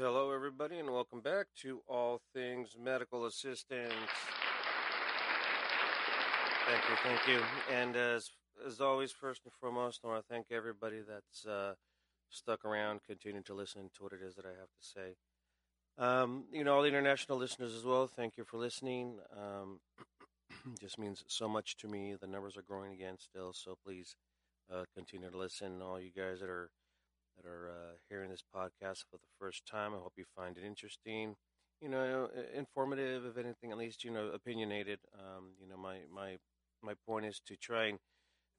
Hello, everybody, and welcome back to All Things Medical Assistance. Thank you, thank you. And as as always, first and foremost, I want to thank everybody that's uh, stuck around, continuing to listen to what it is that I have to say. Um, you know, all the international listeners as well. Thank you for listening. Um, just means so much to me. The numbers are growing again still, so please uh, continue to listen. All you guys that are that are uh, hearing this podcast for the first time, I hope you find it interesting. You know, informative, if anything, at least you know, opinionated. Um, you know, my my my point is to try and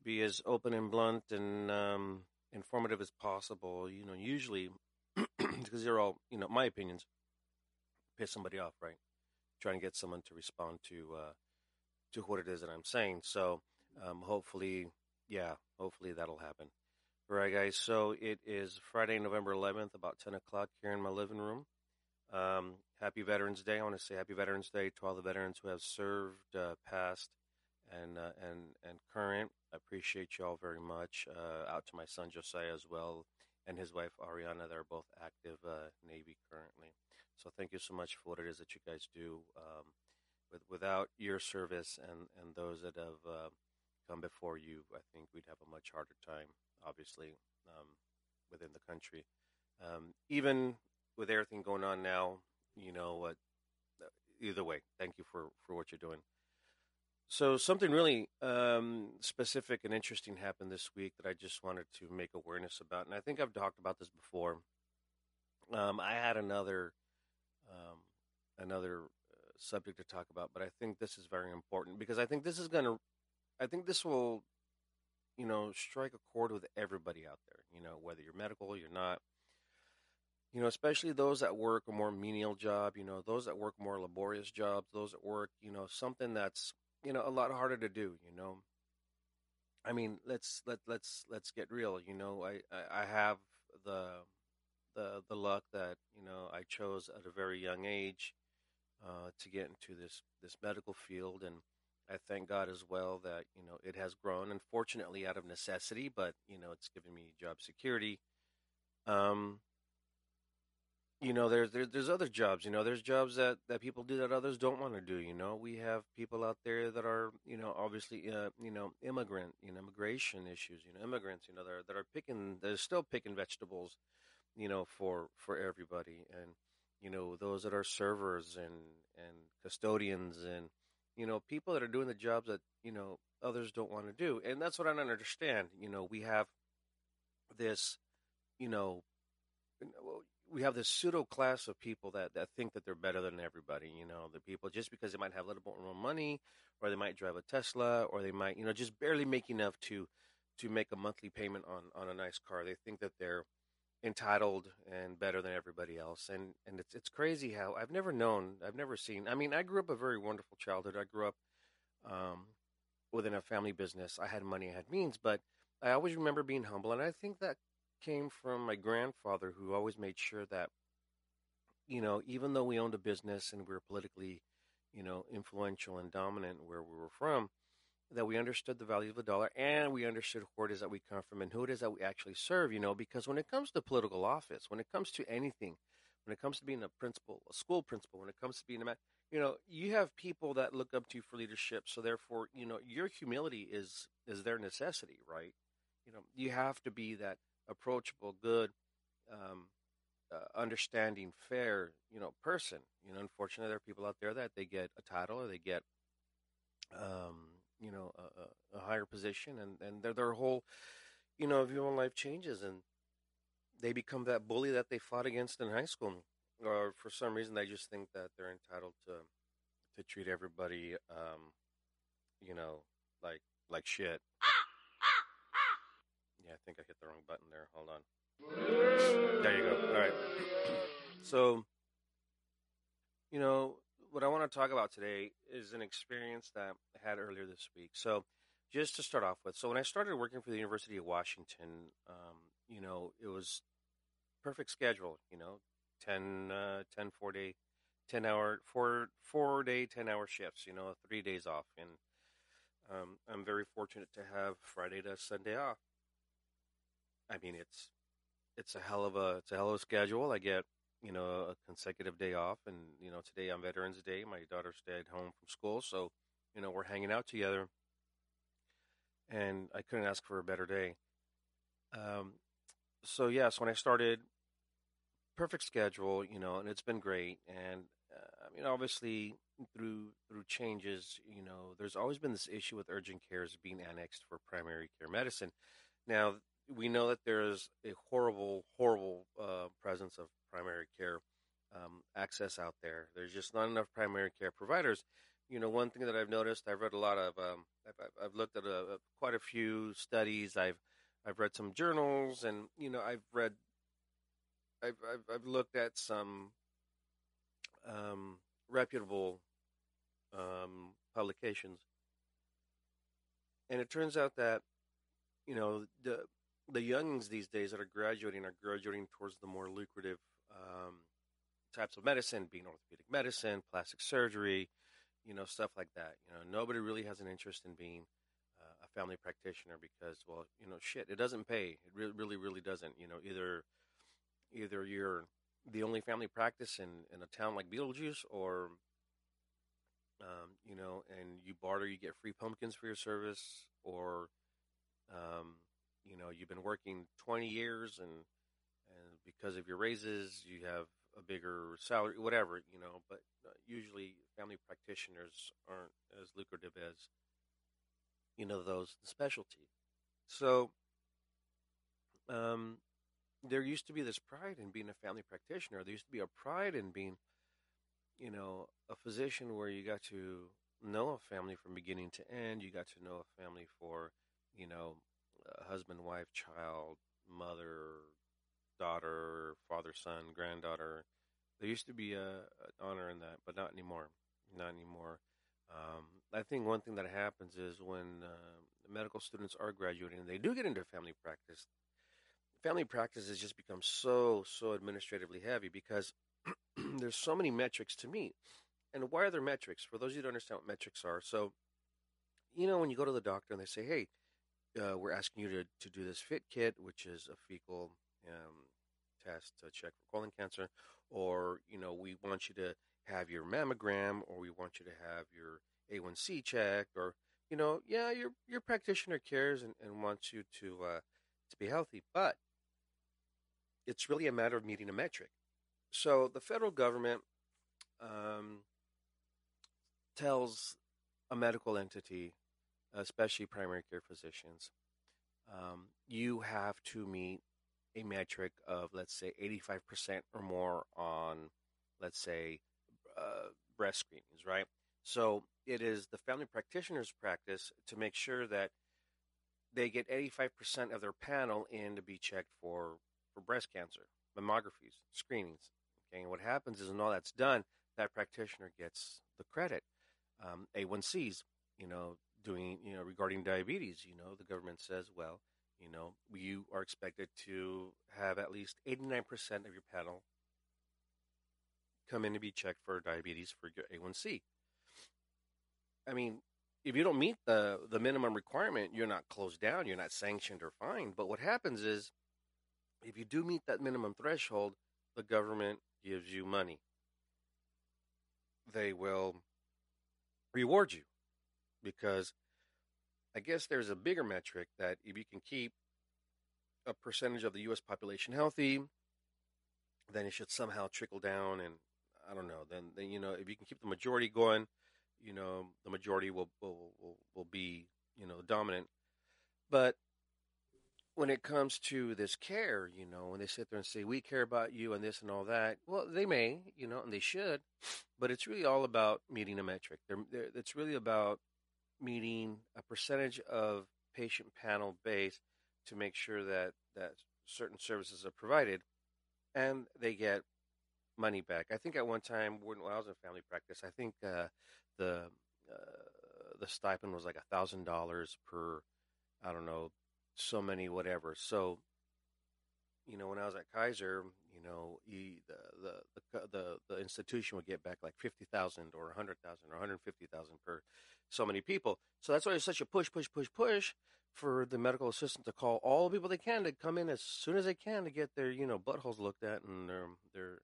be as open and blunt and um, informative as possible. You know, usually because they're all you know my opinions piss somebody off, right? Trying to get someone to respond to uh, to what it is that I'm saying. So um, hopefully, yeah, hopefully that'll happen. All right, guys. So it is Friday, November 11th, about 10 o'clock here in my living room. Um, happy Veterans Day. I want to say Happy Veterans Day to all the veterans who have served, uh, past, and uh, and and current. I appreciate you all very much. Uh, out to my son Josiah as well, and his wife Ariana. They're both active uh, Navy currently. So thank you so much for what it is that you guys do. Um, with, without your service and, and those that have uh, come before you, I think we'd have a much harder time, obviously, um, within the country. Um, even with everything going on now, you know what? Either way, thank you for, for what you're doing. So something really um, specific and interesting happened this week that I just wanted to make awareness about, and I think I've talked about this before. Um, I had another um, another uh, subject to talk about, but I think this is very important because I think this is going to, I think this will, you know, strike a chord with everybody out there. You know, whether you're medical, you're not. You know, especially those that work a more menial job. You know, those that work more laborious jobs. Those that work, you know, something that's you know a lot harder to do. You know, I mean, let's let let's let's get real. You know, I I, I have the the the luck that you know I chose at a very young age uh, to get into this this medical field, and I thank God as well that you know it has grown, unfortunately out of necessity, but you know it's given me job security. Um, you know, there's there, there's other jobs. You know, there's jobs that that people do that others don't want to do. You know, we have people out there that are you know obviously uh, you know immigrant, you know, immigration issues. You know, immigrants. You know, that are that are picking, they're still picking vegetables you know, for for everybody, and you know, those that are servers and and custodians, and you know, people that are doing the jobs that you know others don't want to do, and that's what I don't understand. You know, we have this, you know, we have this pseudo class of people that, that think that they're better than everybody. You know, the people just because they might have a little bit more money, or they might drive a Tesla, or they might, you know, just barely make enough to to make a monthly payment on on a nice car. They think that they're entitled and better than everybody else. And and it's it's crazy how I've never known, I've never seen. I mean, I grew up a very wonderful childhood. I grew up um, within a family business. I had money, I had means, but I always remember being humble, and I think that came from my grandfather, who always made sure that you know, even though we owned a business and we were politically, you know, influential and dominant where we were from, that we understood the value of the dollar and we understood where it is that we come from and who it is that we actually serve, you know, because when it comes to political office, when it comes to anything, when it comes to being a principal, a school principal, when it comes to being a man, you know, you have people that look up to you for leadership. So therefore, you know, your humility is is their necessity, right? You know, you have to be that approachable, good, um, uh, understanding, fair, you know, person. You know, unfortunately, there are people out there that they get a title or they get um, you know a, a higher position and and their their whole you know view on life changes and they become that bully that they fought against in high school or for some reason they just think that they're entitled to to treat everybody um you know like like shit. Yeah i think i hit the wrong button there. Hold on. There you go. All right. So you know what I want to talk about today is an experience that I had earlier this week. So, just to start off with, so when I started working for the University of Washington, um, you know, it was perfect schedule. You know, 10, uh, 10 four day, ten hour, four four day, ten hour shifts. You know, three days off, and um, I'm very fortunate to have Friday to Sunday off. I mean, it's it's a hell of a it's a hell of a schedule. I get you know, a consecutive day off. And, you know, today on Veterans Day, my daughter stayed home from school. So, you know, we're hanging out together. And I couldn't ask for a better day. Um, so, yes, when I started, perfect schedule, you know, and it's been great. And, uh, I mean, obviously, through through changes, you know, there's always been this issue with urgent cares being annexed for primary care medicine. Now, we know that there's a horrible, horrible uh, presence of primary care um, access out there. There's just not enough primary care providers. You know, one thing that I've noticed, I've read a lot of, um, I've, I've, looked at a, a, quite a few studies. I've I've read some journals, and you know, I've read, I've I've, I've looked at some um, reputable um, publications, and it turns out that you know the the youngins these days that are graduating are graduating towards the more lucrative um, types of medicine, being orthopedic medicine, plastic surgery, you know, stuff like that. You know, nobody really has an interest in being uh, a family practitioner because, well, you know, shit, it doesn't pay. It really, really, really doesn't. You know, either either you're the only family practice in, in a town like Beetlejuice, or um, you know, and you barter, you get free pumpkins for your service, or um, you know you've been working 20 years and and because of your raises you have a bigger salary whatever you know but uh, usually family practitioners aren't as lucrative as you know those the specialty. So um there used to be this pride in being a family practitioner. There used to be a pride in being you know a physician where you got to know a family from beginning to end. You got to know a family for you know husband, wife, child, mother, daughter, father, son, granddaughter. There used to be a, an honor in that, but not anymore. Not anymore. Um, I think one thing that happens is when uh, medical students are graduating they do get into family practice, family practice has just become so, so administratively heavy because there's so many metrics to meet. And why are there metrics? For those of you who don't understand what metrics are, so, you know, when you go to the doctor and they say, hey, uh, we're asking you to, to do this fit kit, which is a fecal um, test to check for colon cancer, or you know we want you to have your mammogram, or we want you to have your A1C checked, or you know yeah your your practitioner cares and, and wants you to uh, to be healthy, but it's really a matter of meeting a metric. So the federal government um, tells a medical entity especially primary care physicians, um, you have to meet a metric of, let's say, 85% or more on, let's say, uh, breast screenings, right? So it is the family practitioner's practice to make sure that they get 85% of their panel in to be checked for, for breast cancer, mammographies, screenings. Okay, and what happens is when all that's done, that practitioner gets the credit. Um, A1Cs, you know, doing, you know, regarding diabetes, you know, the government says, well, you know, you are expected to have at least 89% of your panel come in to be checked for diabetes for your A1C. I mean, if you don't meet the the minimum requirement, you're not closed down, you're not sanctioned or fined. But what happens is, if you do meet that minimum threshold, the government gives you money. They will reward you because I guess there's a bigger metric that if you can keep a percentage of the U.S. population healthy, then it should somehow trickle down. And I don't know. Then, then you know, if you can keep the majority going, you know, the majority will will will, will be you know dominant. But when it comes to this care, you know, when they sit there and say we care about you and this and all that, well, they may, you know, and they should, but it's really all about meeting a metric. They're, they're, it's really about meeting a percentage of patient panel base to make sure that, that certain services are provided and they get money back. I think at one time when I was in family practice, I think uh, the uh, the stipend was like a thousand dollars per I don't know so many whatever. So you know when I was at Kaiser, you know he, the, the the the institution would get back like fifty thousand or a hundred thousand or one hundred fifty thousand per so many people. So that's why there's such a push, push, push, push for the medical assistant to call all the people they can to come in as soon as they can to get their, you know, buttholes looked at and their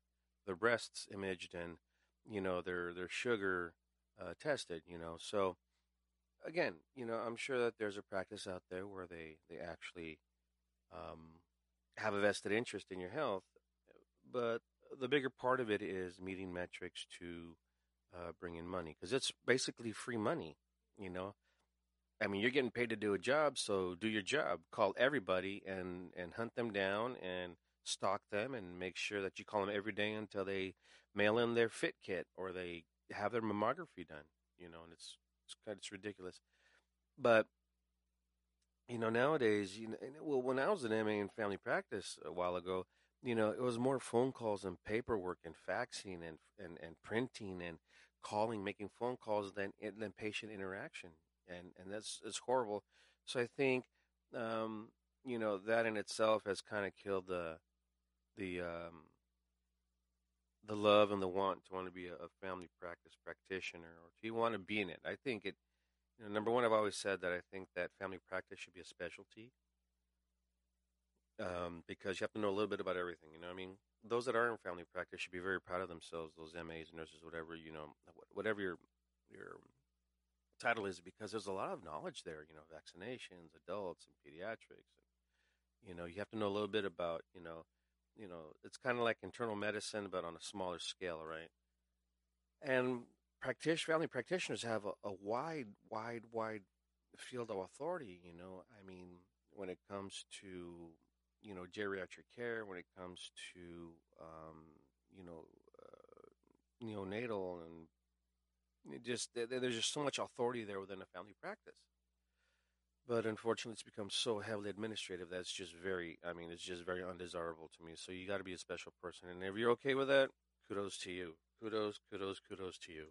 their breasts imaged and you know their their sugar uh, tested. You know, so again, you know, I'm sure that there's a practice out there where they they actually um, have a vested interest in your health, but the bigger part of it is meeting metrics to uh, bring in money because it's basically free money. You know, I mean, you're getting paid to do a job, so do your job. Call everybody and and hunt them down and stalk them and make sure that you call them every day until they mail in their fit kit or they have their mammography done. You know, and it's it's kind it's ridiculous, but you know nowadays, you know, well, when I was in MA in family practice a while ago, you know, it was more phone calls and paperwork and faxing and and and printing and calling, making phone calls than than patient interaction, and and that's it's horrible. So I think, um, you know, that in itself has kind of killed the the um, the love and the want to want to be a, a family practice practitioner or do you want to be in it. I think it. You know, number one, I've always said that I think that family practice should be a specialty um, because you have to know a little bit about everything. You know, I mean, those that are in family practice should be very proud of themselves. Those MAs, nurses, whatever you know, whatever your your title is, because there's a lot of knowledge there. You know, vaccinations, adults, and pediatrics. And, you know, you have to know a little bit about you know you know, it's kind of like internal medicine, but on a smaller scale, right? And practice, family practitioners have a, a wide, wide, wide field of authority. You know, I mean, when it comes to you know geriatric care, when it comes to um, you know uh, neonatal, and just there's just so much authority there within a family practice. But unfortunately, it's become so heavily administrative that's just very, I mean, it's just very undesirable to me. So you got to be a special person. And if you're okay with that, kudos to you. Kudos, kudos, kudos to you.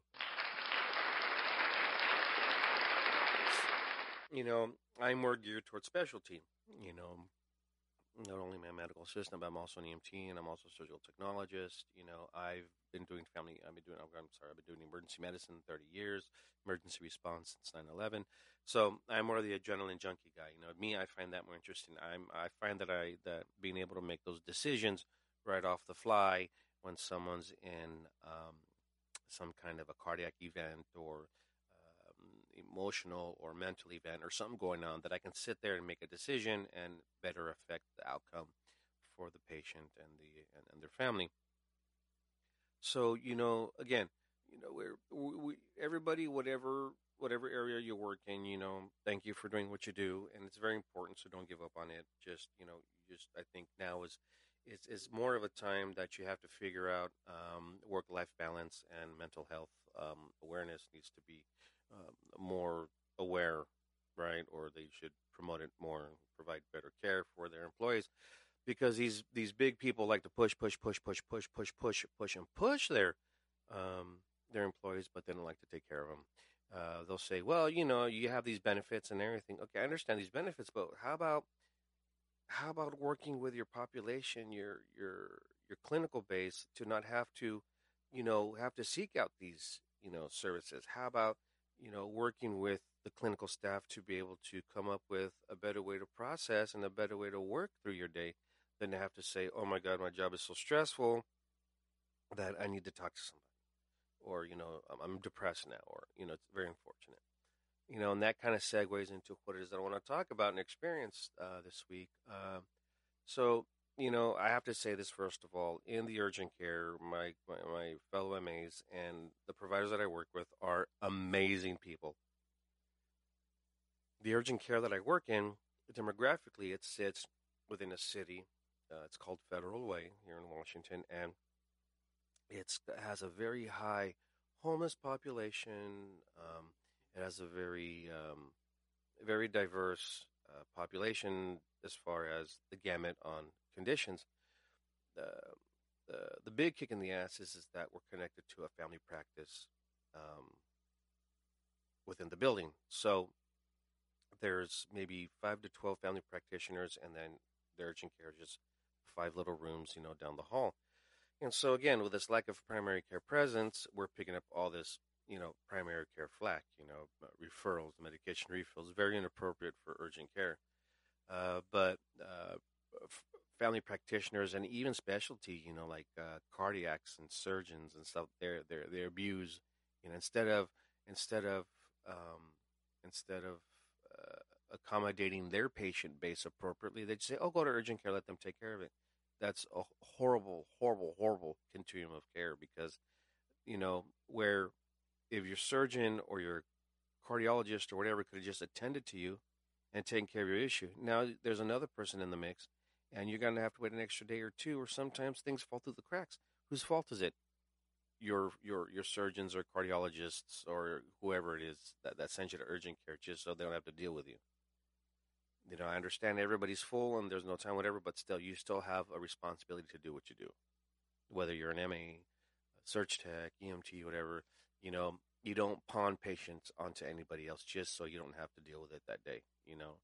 You know, I'm more geared towards specialty. You know, not only my medical assistant, but I'm also an EMT and I'm also a surgical technologist. You know, I've been doing family, I've been doing, I'm sorry, I've been doing emergency medicine 30 years, emergency response since 9 11. So I'm more of the adrenaline junkie guy. You know, me, I find that more interesting. I'm, I find that I, that being able to make those decisions right off the fly when someone's in um, some kind of a cardiac event or emotional or mental event or something going on that I can sit there and make a decision and better affect the outcome for the patient and the and, and their family. So you know, again, you know, we're, we everybody, whatever whatever area you work in, you know, thank you for doing what you do, and it's very important. So don't give up on it. Just you know, just I think now is is it's more of a time that you have to figure out um, work life balance and mental health um, awareness needs to be um, more aware, right? Or they should promote it more and provide better care for their employees because these these big people like to push, push, push, push, push, push, push, push, and push their um, their employees, but they don't like to take care of them. Uh, they'll say, "Well, you know, you have these benefits and everything. Okay, I understand these benefits, but how about how about working with your population, your your your clinical base, to not have to, you know, have to seek out these you know services? How about you know, working with the clinical staff to be able to come up with a better way to process and a better way to work through your day than to have to say, oh my God, my job is so stressful that I need to talk to somebody. Or, you know, I'm depressed now, or, you know, it's very unfortunate. You know, and that kind of segues into what it is that I want to talk about and experience uh, this week. Uh, so, you know, I have to say this first of all. In the urgent care, my, my, my fellow MAs and the providers that I work with are amazing people. The urgent care that I work in, demographically, it sits within a city. Uh, it's called Federal Way here in Washington, and it has a very high homeless population. Um, it has a very, um, very diverse uh, population as far as the gamut on conditions. The, the, the big kick in the ass is, is that we're connected to a family practice um, within the building. So there's maybe five to 12 family practitioners, and then the urgent care is just five little rooms, you know, down the hall. And so again, with this lack of primary care presence, we're picking up all this, you know, primary care flack, you know, uh, referrals, medication refills, very inappropriate for urgent care. Uh, but uh, family practitioners and even specialty, you know, like uh, cardiacs and surgeons and stuff. They're they're they abuse, you know, instead of instead of um, instead of uh, accommodating their patient base appropriately, they just say, "Oh, go to urgent care, let them take care of it." That's a horrible, horrible, horrible continuum of care because, you know, where if your surgeon or your cardiologist or whatever could have just attended to you and taken care of your issue. Now there's another person in the mix, and you're going to have to wait an extra day or two, or sometimes things fall through the cracks. Whose fault is it? Your your your surgeons or cardiologists or whoever it is that, that sends you to urgent care just so they don't have to deal with you. You know, I understand everybody's full and there's no time, whatever, but still, you still have a responsibility to do what you do. Whether you're an MA, surg tech, EMT, whatever, you know, you don't pawn patients onto anybody else just so you don't have to deal with it that day, you know.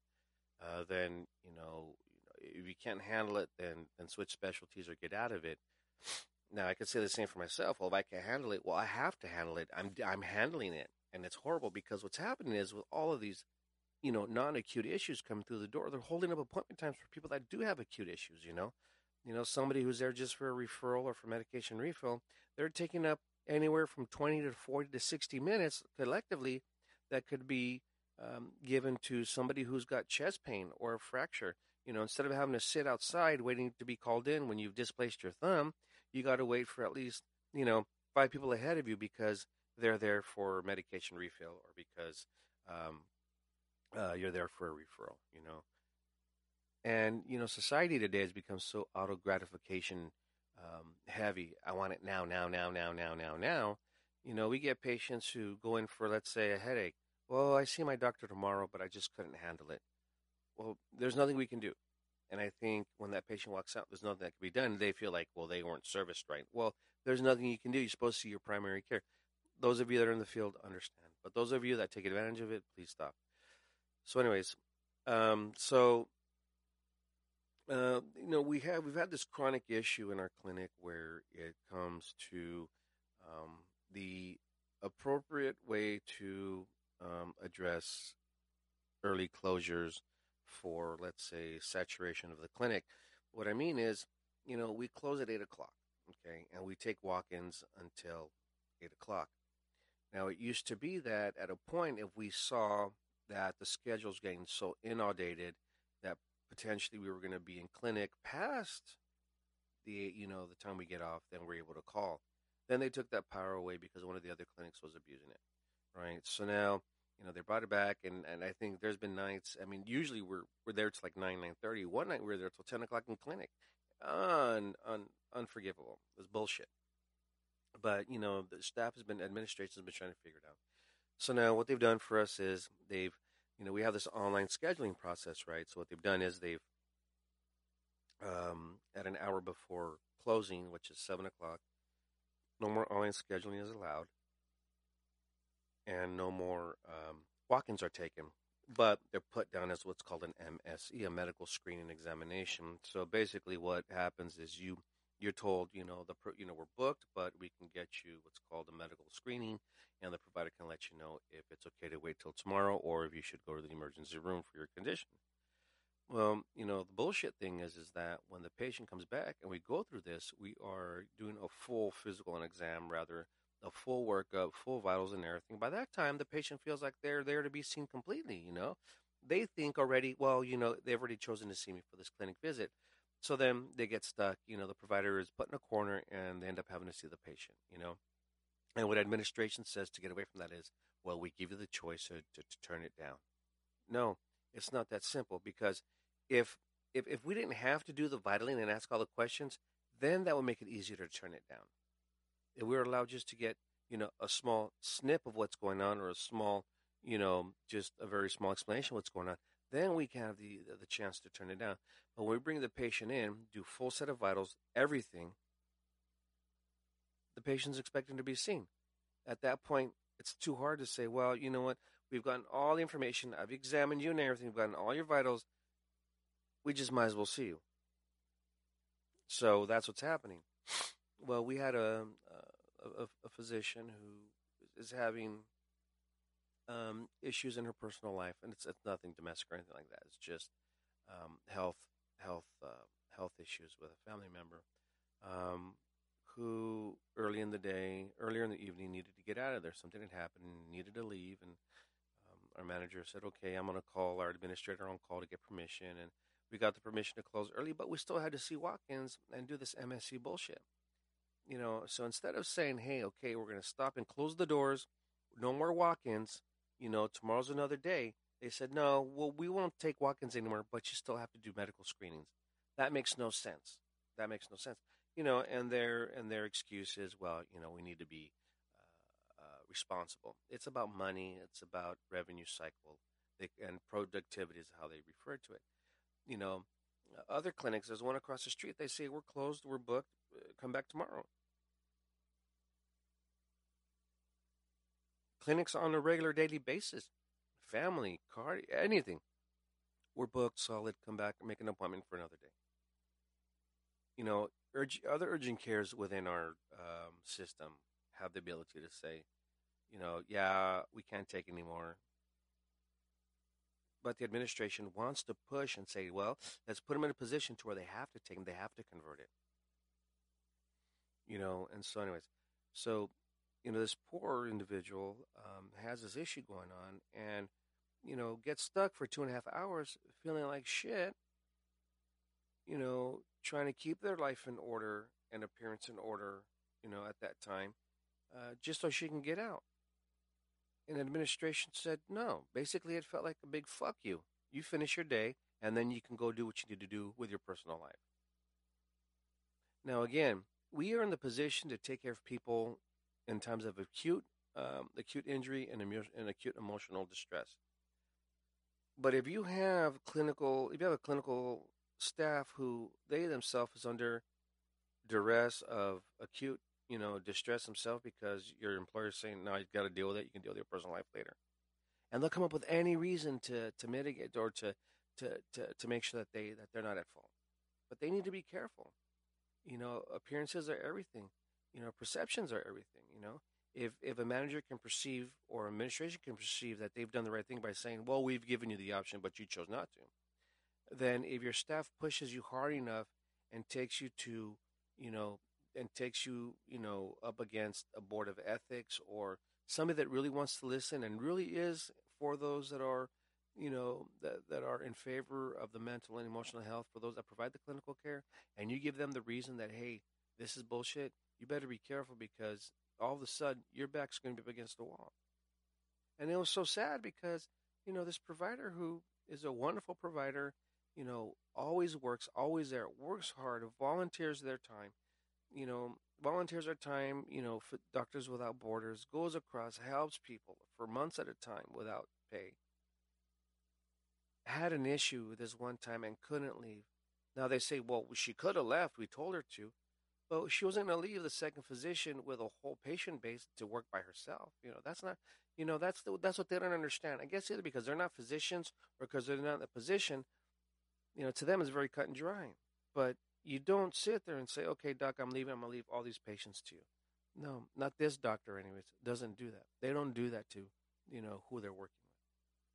Uh, then, you know, if you can't handle it, then, then switch specialties or get out of it. Now, I could say the same for myself. Well, if I can't handle it, well, I have to handle it. I'm, I'm handling it. And it's horrible because what's happening is with all of these you know, non-acute issues coming through the door. They're holding up appointment times for people that do have acute issues. You know, you know, somebody who's there just for a referral or for medication refill, they're taking up anywhere from twenty to forty to sixty minutes collectively. That could be um, given to somebody who's got chest pain or a fracture. You know, instead of having to sit outside waiting to be called in when you've displaced your thumb, you got to wait for at least you know five people ahead of you because they're there for medication refill or because um, uh, you're there for a referral, you know. And you know, society today has become so auto gratification um, heavy. I want it now, now, now, now, now, now, now. You know, we get patients who go in for, let's say, a headache. Well, I see my doctor tomorrow, but I just couldn't handle it. Well, there's nothing we can do. And I think when that patient walks out, there's nothing that can be done. They feel like, well, they weren't serviced right. Well, there's nothing you can do. You're supposed to see your primary care. Those of you that are in the field understand. But those of you that take advantage of it, please stop. So, anyways, um, so uh, you know we have we've had this chronic issue in our clinic where it comes to um, the appropriate way to um, address early closures for let's say saturation of the clinic. What I mean is, you know, we close at eight o'clock, okay, and we take walk-ins until eight o'clock. Now, it used to be that at a point, if we saw that the schedule's getting so inundated that potentially we were going to be in clinic past the you know the time we get off then we're able to call then they took that power away because one of the other clinics was abusing it right so now you know they brought it back and, and i think there's been nights i mean usually we're we're there till like 9 9.30 one night we were there till 10 o'clock in clinic. Un, un, unforgivable. It's bullshit. But you know the staff has been administration has been trying to figure it out. So now what they've done for us is they've, you know, we have this online scheduling process, right? So what they've done is they've, um, at an hour before closing, which is seven o'clock, no more online scheduling is allowed, and no more um, walk-ins are taken. But they're put down as what's called an MSE, a medical screening examination. So basically, what happens is you you're told, you know, the you know we're booked, but we can get you what's called a medical screening, and the provider can let you know if it's okay to wait till tomorrow or if you should go to the emergency room for your condition. Well, you know, the bullshit thing is is that when the patient comes back and we go through this, we are doing a full physical and exam, rather a full workup, full vitals and everything. By that time, the patient feels like they're there to be seen completely. You know, they think already, well, you know, they've already chosen to see me for this clinic visit. So then they get stuck. You know, the provider is put in a corner and they end up having to see the patient, you know. And what administration says to get away from that is, well, we give you the choice to, to, to turn it down. No, it's not that simple because if, if if we didn't have to do the vitaling and ask all the questions, then that would make it easier to turn it down. Were allowed just to get, you know, a small snip of what's going on or a small, you know, just a very small explanation of what's going on, then we can have the, the chance to turn it down. But when we bring the patient in, do full set of vitals, everything, the patient's expecting to be seen. At that point, it's too hard to say, well, you know what? We've gotten all the information. I've examined you and everything. We've gotten all your vitals. We just might as well see you. So that's what's happening. Well, we had a, a, a physician who is having um, issues in her personal life, and it's, it's nothing domestic or anything like that. It's just um, health health uh, health issues with a family member um, who early in the day, earlier in the evening, needed to get out of there. Something had happened, needed to leave, and um, our manager said, "Okay, I'm going to call our administrator on call to get permission." And we got the permission to close early, but we still had to see walk-ins and do this MSE bullshit. You know, so instead of saying, "Hey, okay, we're going to stop and close the doors, no more walk-ins," you know, tomorrow's another day. They said, "No, well, we won't take walk-ins anymore, but you still have to do medical screenings." That makes no sense. That makes no sense you know, and their and their excuse is, well, you know, we need to be uh, uh, responsible. It's about money. It's about revenue cycle, they, and productivity is how they refer to it. You know, other clinics. There's one across the street. They say we're closed. We're booked. Come back tomorrow. Clinics on a regular daily basis, family, car, anything. We're booked, solid. Come back make an appointment for another day. You know, urg- other urgent cares within our um, system have the ability to say, you know, yeah, we can't take anymore. But the administration wants to push and say, well, let's put them in a position to where they have to take them, they have to convert it. You know, and so, anyways, so, you know, this poor individual um, has this issue going on and, you know, gets stuck for two and a half hours feeling like shit, you know, trying to keep their life in order and appearance in order, you know, at that time, uh, just so she can get out. And administration said no. Basically, it felt like a big fuck you. You finish your day, and then you can go do what you need to do with your personal life. Now, again, we are in the position to take care of people in times of acute, um, acute injury and, and acute emotional distress. But if you have clinical, if you have a clinical staff who they themselves is under duress of acute, you know, distress themselves because your employer is saying, "No, you've got to deal with it. You can deal with your personal life later," and they'll come up with any reason to to mitigate or to to to to make sure that they that they're not at fault. But they need to be careful. You know, appearances are everything. You know, perceptions are everything. You know, if if a manager can perceive or administration can perceive that they've done the right thing by saying, "Well, we've given you the option, but you chose not to," then if your staff pushes you hard enough and takes you to, you know, and takes you, you know, up against a board of ethics or somebody that really wants to listen and really is for those that are, you know, that, that are in favor of the mental and emotional health for those that provide the clinical care, and you give them the reason that, hey, this is bullshit, you better be careful because all of a sudden your back's going to be up against the wall. And it was so sad because, you know, this provider who is a wonderful provider you know, always works, always there, works hard, volunteers their time, you know, volunteers their time, you know, for Doctors Without Borders, goes across, helps people for months at a time without pay. Had an issue with this one time and couldn't leave. Now they say, well, she could have left. We told her to. But she wasn't going to leave the second physician with a whole patient base to work by herself. You know, that's not, you know, that's the, that's what they don't understand. I guess either because they're not physicians or because they're not in the position you know, to them it's very cut and dry. But you don't sit there and say, okay, doc, I'm leaving. I'm going to leave all these patients to you. No, not this doctor, anyways. Doesn't do that. They don't do that to, you know, who they're working.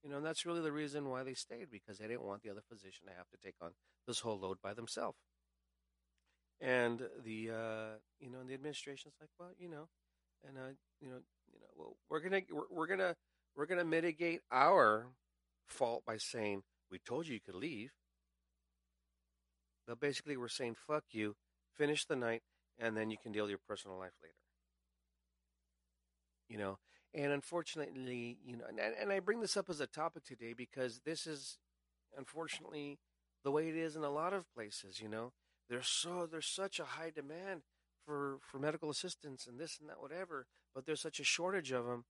You know, and that's really the reason why they stayed because they didn't want the other physician to have to take on this whole load by themselves. And the, uh, you know, and the administration's like, well, you know, and uh, you know, you know, well, we're gonna, we're, we're gonna, we're gonna mitigate our fault by saying we told you you could leave but basically, we're saying, fuck you, finish the night, and then you can deal with your personal life later. You know, and unfortunately, you know, and, and I bring this up as a topic today because this is unfortunately the way it is in a lot of places, you know. There's so there's such a high demand for for medical assistants and this and that whatever, but there's such a shortage of them,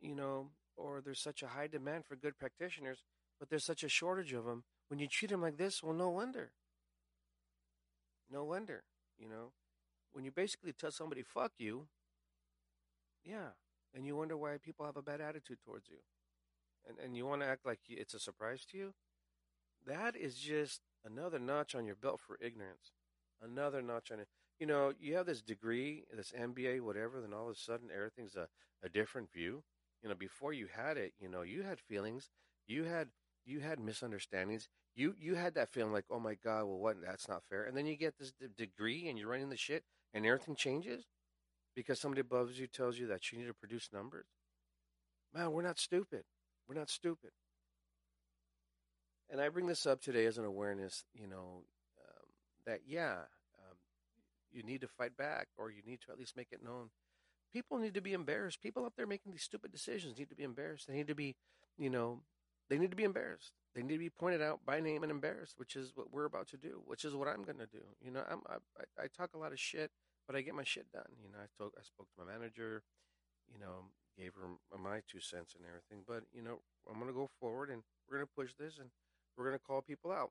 you know, or there's such a high demand for good practitioners, but there's such a shortage of them. When you treat them like this, well, no wonder. No wonder, you know. When you basically tell somebody, fuck you, yeah, and you wonder why people have a bad attitude towards you. And, and you want to act like it's a surprise to you? That is just another notch on your belt for ignorance. Another notch on it. You know, you have this degree, this MBA, whatever, then all of a sudden everything's a, a different view. You know, before you had it, you know, you had feelings, you had you had misunderstandings. You you had that feeling like, oh my god, well, what? That's not fair. And then you get this d- degree, and you're running the shit, and everything changes because somebody above you tells you that you need to produce numbers. Man, we're not stupid. We're not stupid. And I bring this up today as an awareness, you know, um, that yeah, um, you need to fight back, or you need to at least make it known. People need to be embarrassed. People up there making these stupid decisions need to be embarrassed. They need to be, you know, they need to be embarrassed. They need to be pointed out by name and embarrassed, which is what we're about to do, which is what I'm going to do. You know, I'm, I, I talk a lot of shit, but I get my shit done. You know, I talk, I spoke to my manager, you know, gave her my two cents and everything. But you know, I'm going to go forward and we're going to push this and we're going to call people out.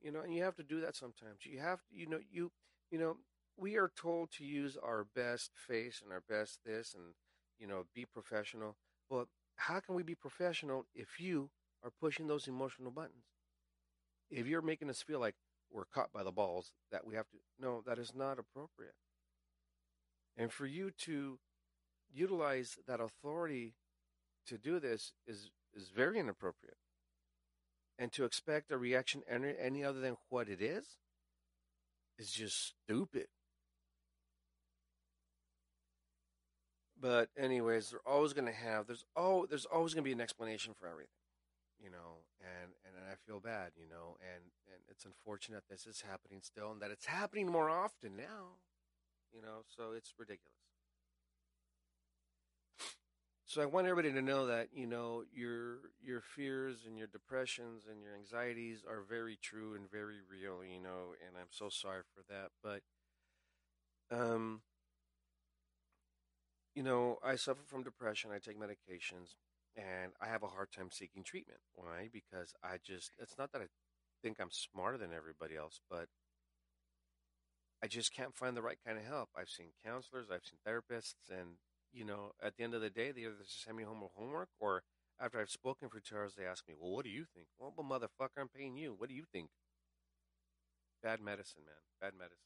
You know, and you have to do that sometimes. You have to, you know, you, you know, we are told to use our best face and our best this and, you know, be professional. Well, how can we be professional if you are pushing those emotional buttons? If you're making us feel like we're caught by the balls, that we have to, no, that is not appropriate. And for you to utilize that authority to do this is, is very inappropriate and to expect a reaction any, any other than what it is is just stupid. But anyways, they're always going to have there's oh there's always going to be an explanation for everything, you know, and and I feel bad, you know, and and it's unfortunate this is happening still and that it's happening more often now, you know, so it's ridiculous. So I want everybody to know that you know your your fears and your depressions and your anxieties are very true and very real. You know, and I'm so sorry for that. But, um, you know, I suffer from depression. I take medications, and I have a hard time seeking treatment. Why? Because I just it's not that I think I'm smarter than everybody else, but I just can't find the right kind of help. I've seen counselors, I've seen therapists, and you know, at the end of the day, they either send me home with homework or after I've spoken for two hours, they ask me, well, what do you think? Well, well, motherfucker, I'm paying you. What do you think? Bad medicine, man. Bad medicine.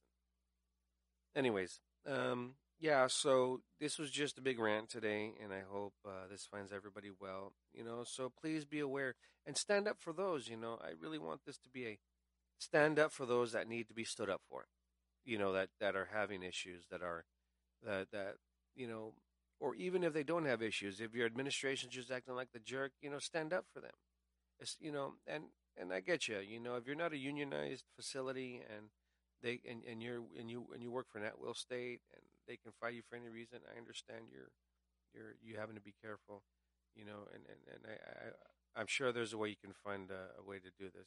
Anyways, um, yeah, so this was just a big rant today, and I hope uh, this finds everybody well. You know, so please be aware and stand up for those. You know, I really want this to be a stand up for those that need to be stood up for. You know, that that are having issues, that are that that you know or even if they don't have issues, if your administration's just acting like the jerk, you know, stand up for them. It's, you know, and and I get you. You know, if you're not a unionized facility and they and, and you're and you and you work for at-will state and they can fire you for any reason, I understand you're you're you having to be careful. You know, and and and I, I I'm sure there's a way you can find a, a way to do this,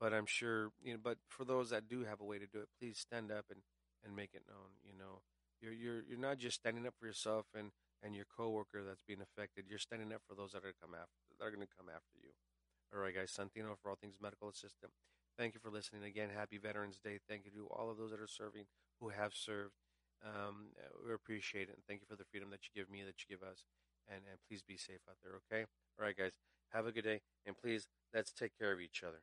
but I'm sure you know. But for those that do have a way to do it, please stand up and and make it known. You know, you're you're you're not just standing up for yourself and and your coworker that's being affected, you're standing up for those that are come after that are going to come after you. All right, guys. Santino for all things medical assistant. Thank you for listening again. Happy Veterans Day. Thank you to all of those that are serving, who have served. Um, we appreciate it, and thank you for the freedom that you give me, that you give us. And and please be safe out there. Okay. All right, guys. Have a good day, and please let's take care of each other.